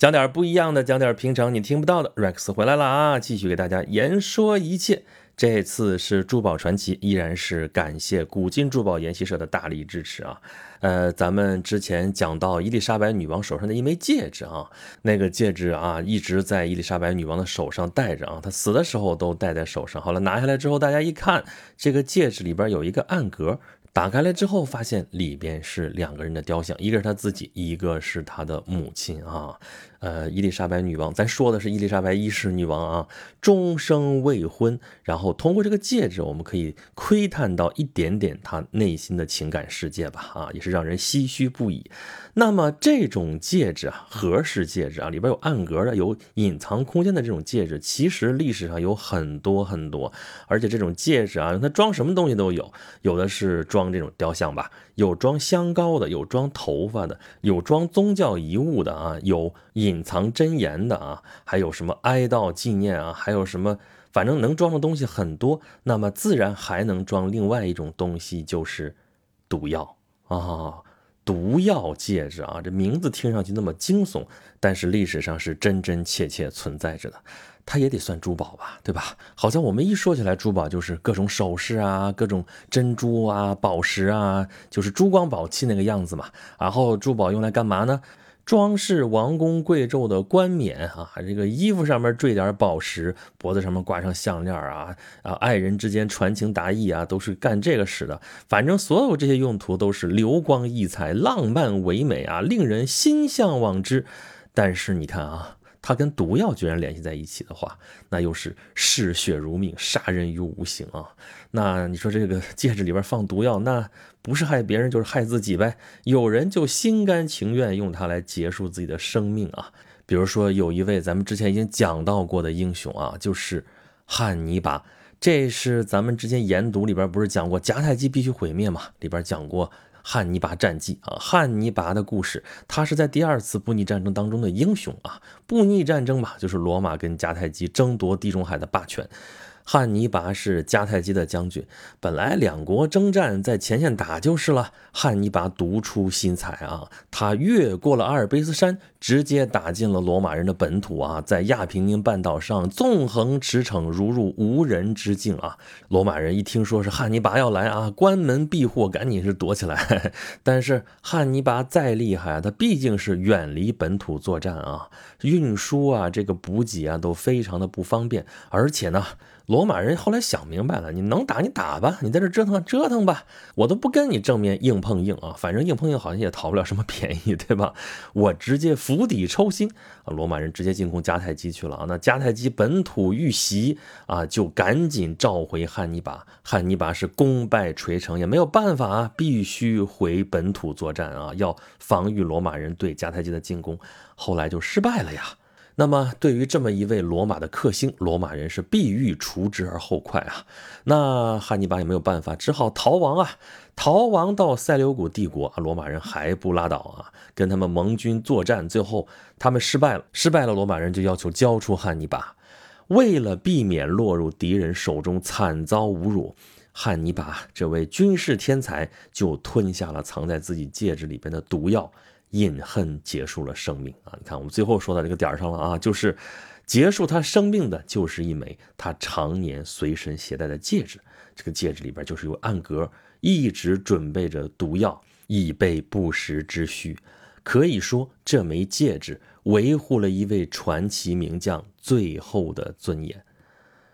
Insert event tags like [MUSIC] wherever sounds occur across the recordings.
讲点不一样的，讲点平常你听不到的。Rex 回来了啊，继续给大家言说一切。这次是珠宝传奇，依然是感谢古今珠宝研习社的大力支持啊。呃，咱们之前讲到伊丽莎白女王手上的一枚戒指啊，那个戒指啊一直在伊丽莎白女王的手上戴着啊，她死的时候都戴在手上。好了，拿下来之后，大家一看，这个戒指里边有一个暗格。打开来之后，发现里边是两个人的雕像，一个是他自己，一个是他的母亲啊。呃，伊丽莎白女王，咱说的是伊丽莎白一世女王啊，终生未婚。然后通过这个戒指，我们可以窥探到一点点她内心的情感世界吧，啊，也是让人唏嘘不已。那么这种戒指啊，盒式戒指啊，里边有暗格的、有隐藏空间的这种戒指，其实历史上有很多很多。而且这种戒指啊，它装什么东西都有，有的是装这种雕像吧，有装香膏的，有装头发的，有装宗教遗物的啊，有隐。藏真言的啊，还有什么哀悼纪念啊，还有什么，反正能装的东西很多。那么自然还能装另外一种东西，就是毒药啊，毒药戒指啊。这名字听上去那么惊悚，但是历史上是真真切切存在着的。它也得算珠宝吧，对吧？好像我们一说起来珠宝，就是各种首饰啊，各种珍珠啊、宝石啊，就是珠光宝气那个样子嘛。然后珠宝用来干嘛呢？装饰王公贵胄的冠冕啊，这个衣服上面缀点宝石，脖子上面挂上项链啊，啊，爱人之间传情达意啊，都是干这个使的。反正所有这些用途都是流光溢彩、浪漫唯美啊，令人心向往之。但是你看啊。它跟毒药居然联系在一起的话，那又是嗜血如命，杀人于无形啊！那你说这个戒指里边放毒药，那不是害别人就是害自己呗？有人就心甘情愿用它来结束自己的生命啊！比如说有一位咱们之前已经讲到过的英雄啊，就是汉尼拔。这是咱们之前研读里边不是讲过迦太基必须毁灭嘛？里边讲过。汉尼拔战绩啊，汉尼拔的故事，他是在第二次布匿战争当中的英雄啊。布匿战争吧，就是罗马跟迦太基争夺地中海的霸权。汉尼拔是迦太基的将军，本来两国征战在前线打就是了。汉尼拔独出心裁啊，他越过了阿尔卑斯山，直接打进了罗马人的本土啊，在亚平宁半岛上纵横驰骋，如入无人之境啊。罗马人一听说是汉尼拔要来啊，关门闭户，赶紧是躲起来。[LAUGHS] 但是汉尼拔再厉害，他毕竟是远离本土作战啊，运输啊，这个补给啊都非常的不方便，而且呢。罗马人后来想明白了，你能打你打吧，你在这折腾折腾吧，我都不跟你正面硬碰硬啊，反正硬碰硬好像也讨不了什么便宜，对吧？[LAUGHS] 我直接釜底抽薪啊！罗马人直接进攻迦太基去了啊！那迦太基本土遇袭啊，就赶紧召回汉尼拔，汉尼拔是功败垂成，也没有办法啊，必须回本土作战啊，要防御罗马人对迦太基的进攻，后来就失败了呀。那么，对于这么一位罗马的克星，罗马人是必欲除之而后快啊。那汉尼拔也没有办法，只好逃亡啊，逃亡到塞琉古帝国啊。罗马人还不拉倒啊，跟他们盟军作战，最后他们失败了，失败了，罗马人就要求交出汉尼拔。为了避免落入敌人手中惨遭侮辱，汉尼拔这位军事天才就吞下了藏在自己戒指里边的毒药。饮恨结束了生命啊！你看，我们最后说到这个点上了啊，就是结束他生命的，就是一枚他常年随身携带的戒指。这个戒指里边就是有暗格，一直准备着毒药，以备不时之需。可以说，这枚戒指维护了一位传奇名将最后的尊严。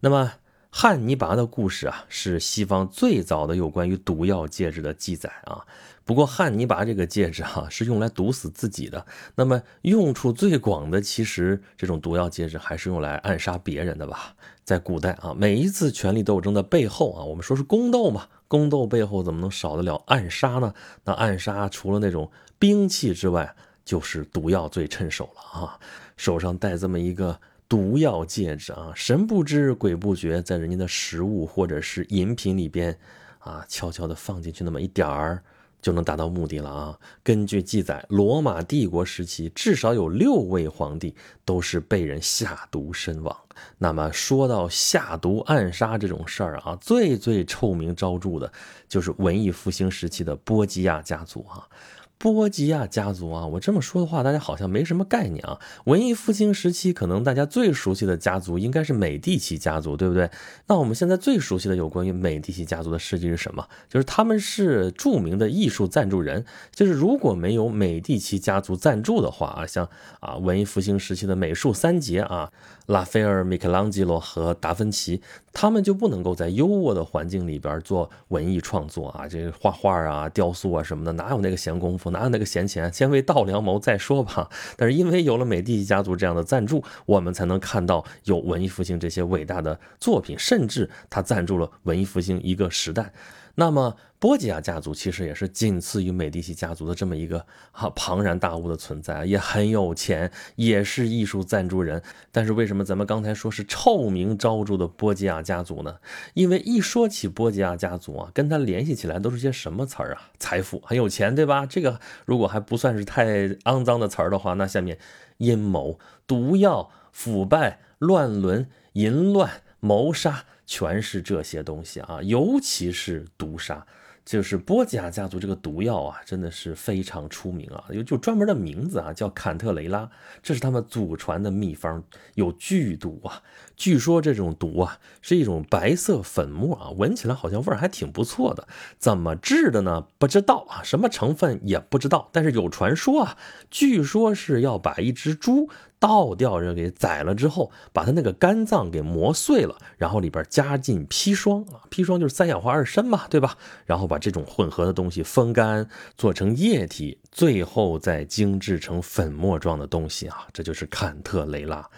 那么，汉尼拔的故事啊，是西方最早的有关于毒药戒指的记载啊。不过汉尼拔这个戒指哈是用来毒死自己的，那么用处最广的，其实这种毒药戒指还是用来暗杀别人的吧？在古代啊，每一次权力斗争的背后啊，我们说是宫斗嘛，宫斗背后怎么能少得了暗杀呢？那暗杀除了那种兵器之外，就是毒药最趁手了啊！手上戴这么一个毒药戒指啊，神不知鬼不觉，在人家的食物或者是饮品里边啊，悄悄地放进去那么一点儿。就能达到目的了啊！根据记载，罗马帝国时期至少有六位皇帝都是被人下毒身亡。那么说到下毒暗杀这种事儿啊，最最臭名昭著的就是文艺复兴时期的波吉亚家族啊。波吉亚家族啊，我这么说的话，大家好像没什么概念啊。文艺复兴时期，可能大家最熟悉的家族应该是美第奇家族，对不对？那我们现在最熟悉的有关于美第奇家族的事迹是什么？就是他们是著名的艺术赞助人。就是如果没有美第奇家族赞助的话啊，像啊文艺复兴时期的美术三杰啊，拉斐尔、米开朗基罗和达芬奇，他们就不能够在优渥的环境里边做文艺创作啊，这画画啊、雕塑啊什么的，哪有那个闲工夫？哪有那个闲钱？先为稻粱谋再说吧。但是因为有了美第奇家族这样的赞助，我们才能看到有文艺复兴这些伟大的作品，甚至他赞助了文艺复兴一个时代。那么，波吉亚家族其实也是仅次于美第奇家族的这么一个哈庞然大物的存在，也很有钱，也是艺术赞助人。但是为什么咱们刚才说是臭名昭著的波吉亚家族呢？因为一说起波吉亚家族啊，跟他联系起来都是些什么词儿啊？财富，很有钱，对吧？这个如果还不算是太肮脏的词儿的话，那下面阴谋、毒药、腐败、乱伦、淫乱、谋杀。全是这些东西啊，尤其是毒杀，就是波吉亚家族这个毒药啊，真的是非常出名啊，有就专门的名字啊，叫坎特雷拉，这是他们祖传的秘方，有剧毒啊。据说这种毒啊，是一种白色粉末啊，闻起来好像味儿还挺不错的。怎么制的呢？不知道啊，什么成分也不知道。但是有传说啊，据说是要把一只猪。倒吊着给宰了之后，把他那个肝脏给磨碎了，然后里边加进砒霜啊，砒霜就是三氧化二砷嘛，对吧？然后把这种混合的东西风干，做成液体，最后再精制成粉末状的东西啊，这就是坎特雷拉。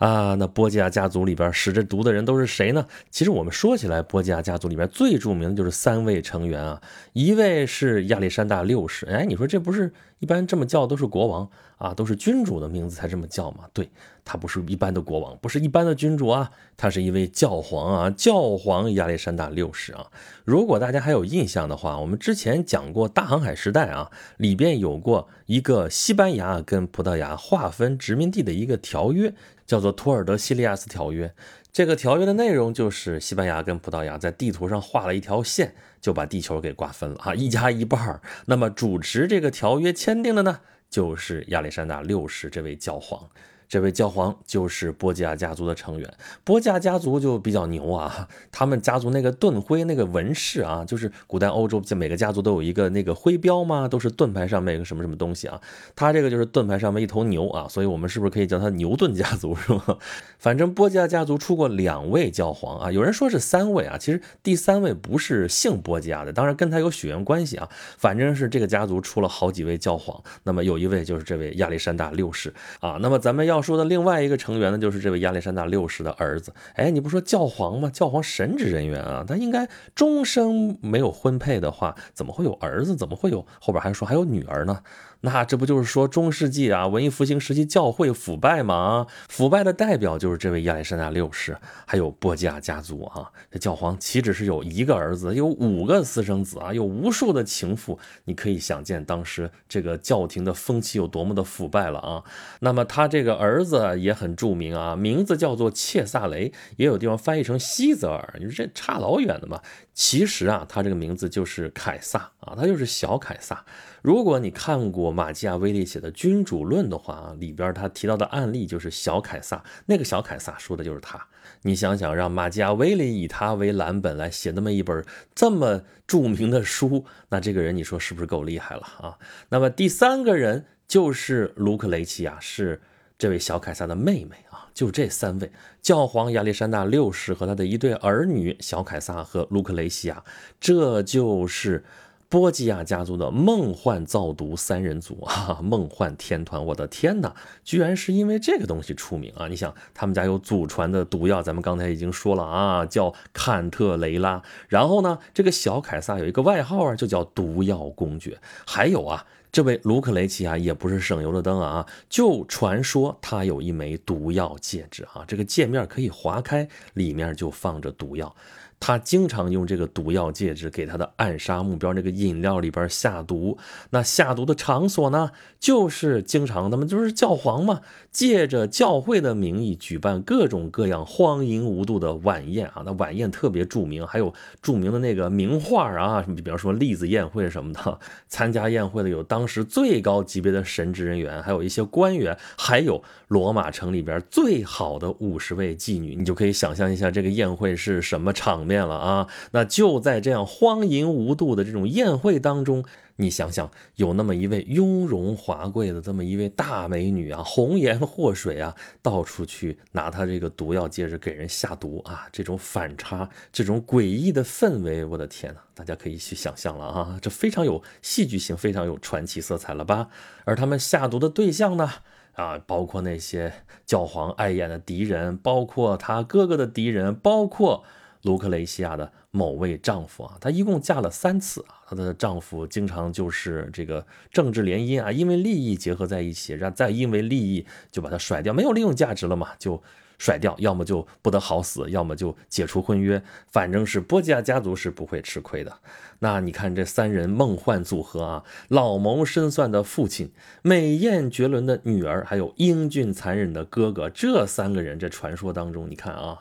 啊，那波吉亚家族里边使着毒的人都是谁呢？其实我们说起来，波吉亚家族里边最著名的就是三位成员啊，一位是亚历山大六世。哎，你说这不是一般这么叫都是国王啊，都是君主的名字才这么叫吗？对，他不是一般的国王，不是一般的君主啊，他是一位教皇啊，教皇亚历山大六世啊。如果大家还有印象的话，我们之前讲过大航海时代啊，里边有过一个西班牙跟葡萄牙划分殖民地的一个条约。叫做托尔德西利亚斯条约，这个条约的内容就是西班牙跟葡萄牙在地图上画了一条线，就把地球给瓜分了啊，一家一半那么主持这个条约签订的呢，就是亚历山大六世这位教皇。这位教皇就是波吉亚家族的成员，波吉亚家族就比较牛啊，他们家族那个盾徽那个纹饰啊，就是古代欧洲就每个家族都有一个那个徽标嘛，都是盾牌上面一个什么什么东西啊，他这个就是盾牌上面一头牛啊，所以我们是不是可以叫他牛顿家族是吧？反正波吉亚家族出过两位教皇啊，有人说是三位啊，其实第三位不是姓波吉亚的，当然跟他有血缘关系啊，反正是这个家族出了好几位教皇，那么有一位就是这位亚历山大六世啊，那么咱们要。说的另外一个成员呢，就是这位亚历山大六世的儿子。哎，你不说教皇吗？教皇神职人员啊，他应该终生没有婚配的话，怎么会有儿子？怎么会有后边还说还有女儿呢？那这不就是说中世纪啊，文艺复兴时期教会腐败吗？腐败的代表就是这位亚历山大六世，还有波吉亚家族啊。这教皇岂止是有一个儿子，有五个私生子啊，有无数的情妇。你可以想见当时这个教廷的风气有多么的腐败了啊。那么他这个儿子也很著名啊，名字叫做切萨雷，也有地方翻译成西泽尔。你说这差老远的嘛？其实啊，他这个名字就是凯撒啊，他就是小凯撒。如果你看过马基亚维利写的《君主论》的话啊，里边他提到的案例就是小凯撒，那个小凯撒说的就是他。你想想，让马基亚维利以他为蓝本来写那么一本这么著名的书，那这个人你说是不是够厉害了啊？那么第三个人就是卢克雷奇亚，是这位小凯撒的妹妹啊。就这三位，教皇亚历山大六世和他的一对儿女小凯撒和卢克雷西亚，这就是。波吉亚家族的梦幻造毒三人组啊，[LAUGHS] 梦幻天团！我的天哪，居然是因为这个东西出名啊！你想，他们家有祖传的毒药，咱们刚才已经说了啊，叫坎特雷拉。然后呢，这个小凯撒有一个外号啊，就叫毒药公爵。还有啊，这位卢克雷奇啊，也不是省油的灯啊，就传说他有一枚毒药戒指啊，这个戒面可以划开，里面就放着毒药。他经常用这个毒药戒指给他的暗杀目标那个饮料里边下毒。那下毒的场所呢，就是经常他们就是教皇嘛，借着教会的名义举办各种各样荒淫无度的晚宴啊。那晚宴特别著名，还有著名的那个名画啊，什么比方说栗子宴会什么的。参加宴会的有当时最高级别的神职人员，还有一些官员，还有罗马城里边最好的五十位妓女。你就可以想象一下这个宴会是什么场面了啊！那就在这样荒淫无度的这种宴会当中，你想想，有那么一位雍容华贵的这么一位大美女啊，红颜祸水啊，到处去拿她这个毒药戒指给人下毒啊，这种反差，这种诡异的氛围，我的天呐，大家可以去想象了啊，这非常有戏剧性，非常有传奇色彩了吧？而他们下毒的对象呢？啊，包括那些教皇碍眼的敌人，包括他哥哥的敌人，包括卢克雷西亚的某位丈夫啊，她一共嫁了三次啊，她的丈夫经常就是这个政治联姻啊，因为利益结合在一起，然后再因为利益就把她甩掉，没有利用价值了嘛，就。甩掉，要么就不得好死，要么就解除婚约，反正是波吉亚家族是不会吃亏的。那你看这三人梦幻组合啊，老谋深算的父亲，美艳绝伦的女儿，还有英俊残忍的哥哥，这三个人，这传说当中，你看啊，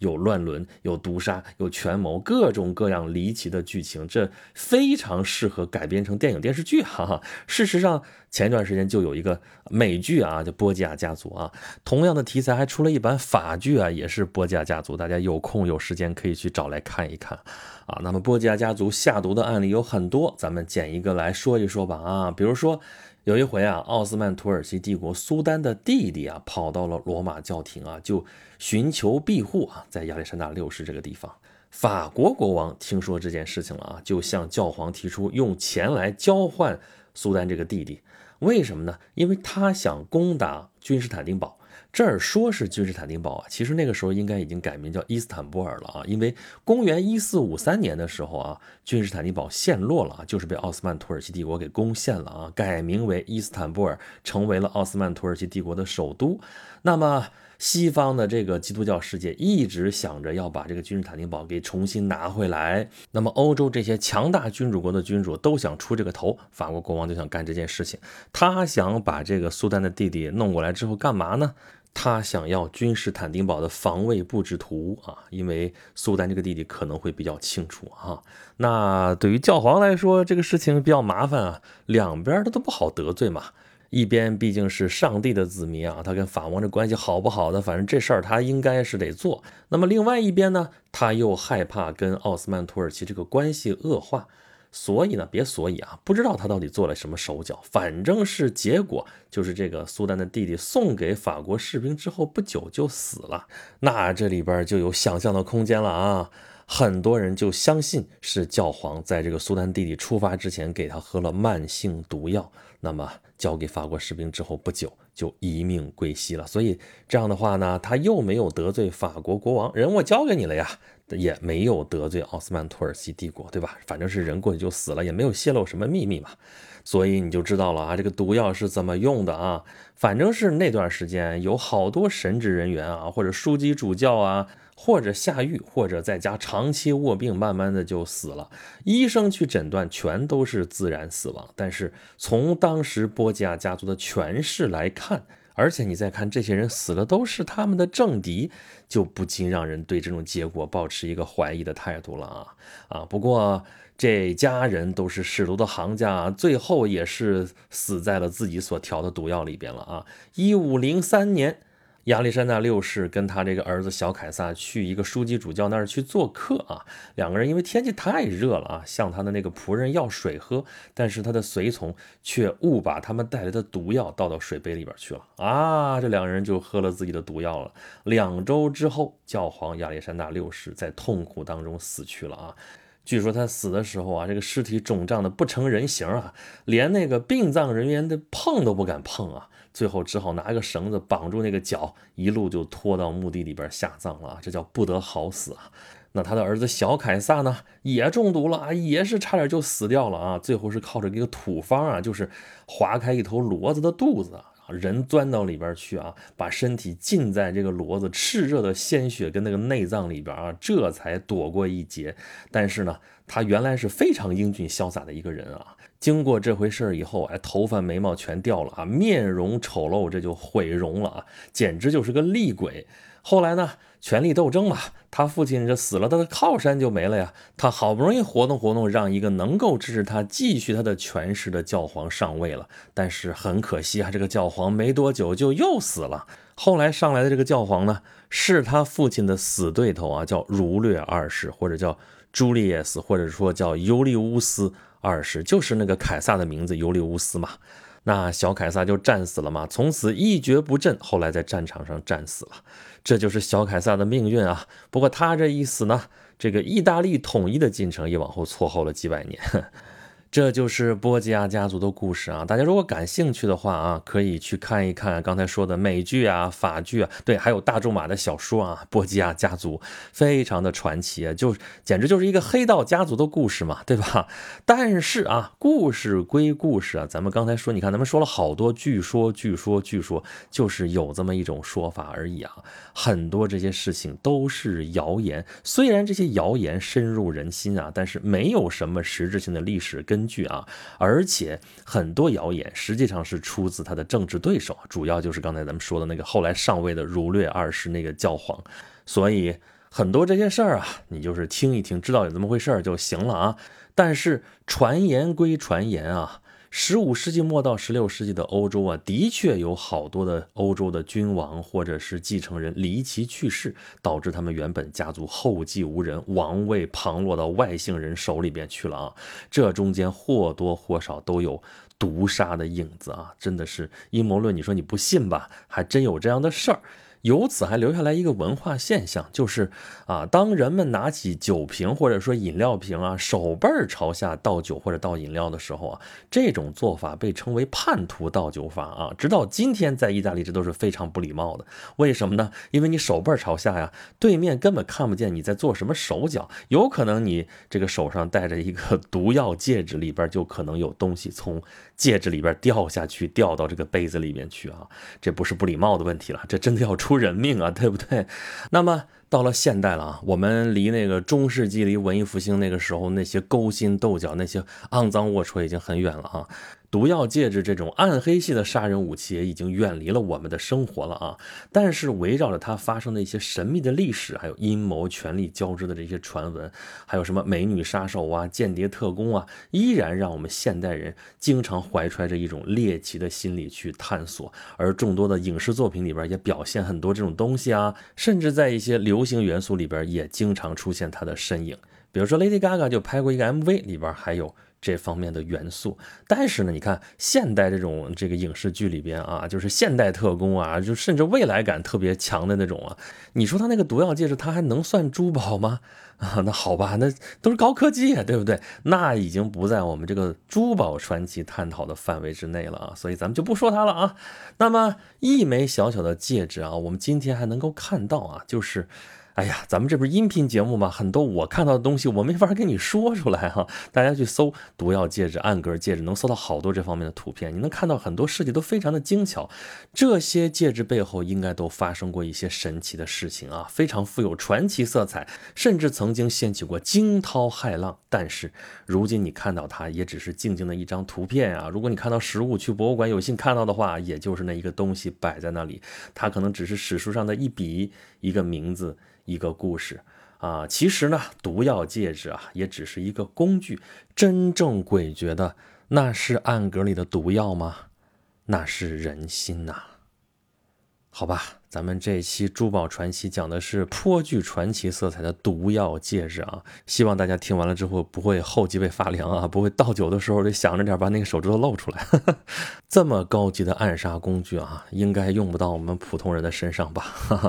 有乱伦，有毒杀，有权谋，各种各样离奇的剧情，这非常适合改编成电影电视剧，哈哈。事实上。前一段时间就有一个美剧啊，叫《波吉亚家族》啊，同样的题材还出了一版法剧啊，也是波吉亚家族，大家有空有时间可以去找来看一看啊。那么波吉亚家族下毒的案例有很多，咱们捡一个来说一说吧啊。比如说有一回啊，奥斯曼土耳其帝国苏丹的弟弟啊，跑到了罗马教廷啊，就寻求庇护啊，在亚历山大六世这个地方，法国国王听说这件事情了啊，就向教皇提出用钱来交换苏丹这个弟弟。为什么呢？因为他想攻打君士坦丁堡。这儿说是君士坦丁堡啊，其实那个时候应该已经改名叫伊斯坦布尔了啊。因为公元一四五三年的时候啊，君士坦丁堡陷落了啊，就是被奥斯曼土耳其帝国给攻陷了啊，改名为伊斯坦布尔，成为了奥斯曼土耳其帝国的首都。那么。西方的这个基督教世界一直想着要把这个君士坦丁堡给重新拿回来，那么欧洲这些强大君主国的君主都想出这个头，法国国王就想干这件事情，他想把这个苏丹的弟弟弄过来之后干嘛呢？他想要君士坦丁堡的防卫布置图啊，因为苏丹这个弟弟可能会比较清楚啊。那对于教皇来说，这个事情比较麻烦啊，两边他都不好得罪嘛。一边毕竟是上帝的子民啊，他跟法王这关系好不好的，反正这事儿他应该是得做。那么另外一边呢，他又害怕跟奥斯曼土耳其这个关系恶化，所以呢，别所以啊，不知道他到底做了什么手脚，反正是结果就是这个苏丹的弟弟送给法国士兵之后不久就死了。那这里边就有想象的空间了啊，很多人就相信是教皇在这个苏丹弟弟出发之前给他喝了慢性毒药。那么交给法国士兵之后不久就一命归西了，所以这样的话呢，他又没有得罪法国国王，人我交给你了呀，也没有得罪奥斯曼土耳其帝国，对吧？反正是人过去就死了，也没有泄露什么秘密嘛，所以你就知道了啊，这个毒药是怎么用的啊？反正是那段时间有好多神职人员啊，或者枢机主教啊。或者下狱，或者在家长期卧病，慢慢的就死了。医生去诊断，全都是自然死亡。但是从当时波吉亚家族的权势来看，而且你再看这些人死了都是他们的政敌，就不禁让人对这种结果保持一个怀疑的态度了啊啊！不过这家人都是使毒的行家，最后也是死在了自己所调的毒药里边了啊！一五零三年。亚历山大六世跟他这个儿子小凯撒去一个枢机主教那儿去做客啊，两个人因为天气太热了啊，向他的那个仆人要水喝，但是他的随从却误把他们带来的毒药倒到水杯里边去了啊，这两个人就喝了自己的毒药了。两周之后，教皇亚历山大六世在痛苦当中死去了啊。据说他死的时候啊，这个尸体肿胀的不成人形啊，连那个殡葬人员的碰都不敢碰啊。最后只好拿个绳子绑住那个脚，一路就拖到墓地里边下葬了。这叫不得好死啊！那他的儿子小凯撒呢，也中毒了啊，也是差点就死掉了啊。最后是靠着一个土方啊，就是划开一头骡子的肚子啊，人钻到里边去啊，把身体浸在这个骡子炽热的鲜血跟那个内脏里边啊，这才躲过一劫。但是呢，他原来是非常英俊潇洒的一个人啊。经过这回事以后，哎，头发眉毛全掉了啊，面容丑陋，这就毁容了啊，简直就是个厉鬼。后来呢，权力斗争嘛，他父亲这死了，他的靠山就没了呀。他好不容易活动活动，让一个能够支持他继续他的权势的教皇上位了。但是很可惜啊，这个教皇没多久就又死了。后来上来的这个教皇呢，是他父亲的死对头啊，叫儒略二世，或者叫朱利叶斯，或者说叫尤利乌斯。二世就是那个凯撒的名字尤利乌斯嘛，那小凯撒就战死了嘛，从此一蹶不振，后来在战场上战死了，这就是小凯撒的命运啊。不过他这一死呢，这个意大利统一的进程也往后错后了几百年。这就是波吉亚家族的故事啊！大家如果感兴趣的话啊，可以去看一看刚才说的美剧啊、法剧啊，对，还有大仲马的小说啊。波吉亚家族非常的传奇啊，就简直就是一个黑道家族的故事嘛，对吧？但是啊，故事归故事啊，咱们刚才说，你看咱们说了好多，据说、据说、据说，就是有这么一种说法而已啊。很多这些事情都是谣言，虽然这些谣言深入人心啊，但是没有什么实质性的历史根。根据啊，而且很多谣言实际上是出自他的政治对手，主要就是刚才咱们说的那个后来上位的儒略二世那个教皇，所以很多这些事儿啊，你就是听一听，知道有这么回事儿就行了啊。但是传言归传言啊。十五世纪末到十六世纪的欧洲啊，的确有好多的欧洲的君王或者是继承人离奇去世，导致他们原本家族后继无人，王位旁落到外姓人手里边去了啊。这中间或多或少都有毒杀的影子啊，真的是阴谋论。你说你不信吧？还真有这样的事儿。由此还留下来一个文化现象，就是啊，当人们拿起酒瓶或者说饮料瓶啊，手背朝下倒酒或者倒饮料的时候啊，这种做法被称为叛徒倒酒法啊。直到今天，在意大利这都是非常不礼貌的。为什么呢？因为你手背朝下呀，对面根本看不见你在做什么手脚，有可能你这个手上戴着一个 [LAUGHS] 毒药戒指，里边就可能有东西从戒指里边掉下去，掉到这个杯子里面去啊。这不是不礼貌的问题了，这真的要出。出人命啊，对不对？[LAUGHS] 那么到了现代了啊，我们离那个中世纪、离文艺复兴那个时候那些勾心斗角、那些肮脏龌龊已经很远了啊。毒药戒指这种暗黑系的杀人武器也已经远离了我们的生活了啊！但是围绕着它发生的一些神秘的历史，还有阴谋、权力交织的这些传闻，还有什么美女杀手啊、间谍特工啊，依然让我们现代人经常怀揣着一种猎奇的心理去探索。而众多的影视作品里边也表现很多这种东西啊，甚至在一些流行元素里边也经常出现它的身影。比如说 Lady Gaga 就拍过一个 MV，里边还有。这方面的元素，但是呢，你看现代这种这个影视剧里边啊，就是现代特工啊，就甚至未来感特别强的那种啊，你说他那个毒药戒指，它还能算珠宝吗？啊，那好吧，那都是高科技啊，对不对？那已经不在我们这个珠宝传奇探讨的范围之内了啊，所以咱们就不说它了啊。那么一枚小小的戒指啊，我们今天还能够看到啊，就是。哎呀，咱们这不是音频节目吗？很多我看到的东西，我没法跟你说出来哈。大家去搜“毒药戒指”“暗格戒指”，能搜到好多这方面的图片。你能看到很多设计都非常的精巧。这些戒指背后应该都发生过一些神奇的事情啊，非常富有传奇色彩，甚至曾经掀起过惊涛骇浪。但是如今你看到它，也只是静静的一张图片啊。如果你看到实物，去博物馆有幸看到的话，也就是那一个东西摆在那里，它可能只是史书上的一笔，一个名字。一个故事啊，其实呢，毒药戒指啊，也只是一个工具。真正诡谲的，那是暗格里的毒药吗？那是人心呐。好吧，咱们这期珠宝传奇讲的是颇具传奇色彩的毒药戒指啊。希望大家听完了之后不会后脊背发凉啊，不会倒酒的时候得想着点把那个手指头露出来。[LAUGHS] 这么高级的暗杀工具啊，应该用不到我们普通人的身上吧？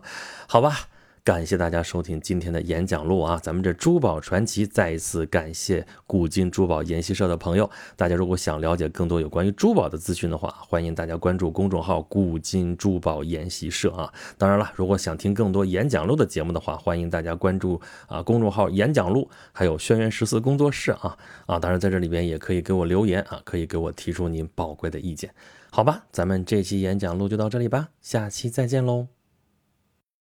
[LAUGHS] 好吧。感谢大家收听今天的演讲录啊！咱们这珠宝传奇再一次感谢古今珠宝研习社的朋友。大家如果想了解更多有关于珠宝的资讯的话，欢迎大家关注公众号“古今珠宝研习社”啊。当然了，如果想听更多演讲录的节目的话，欢迎大家关注啊公众号“演讲录”，还有轩辕十四工作室啊啊！当然在这里边也可以给我留言啊，可以给我提出您宝贵的意见。好吧，咱们这期演讲录就到这里吧，下期再见喽。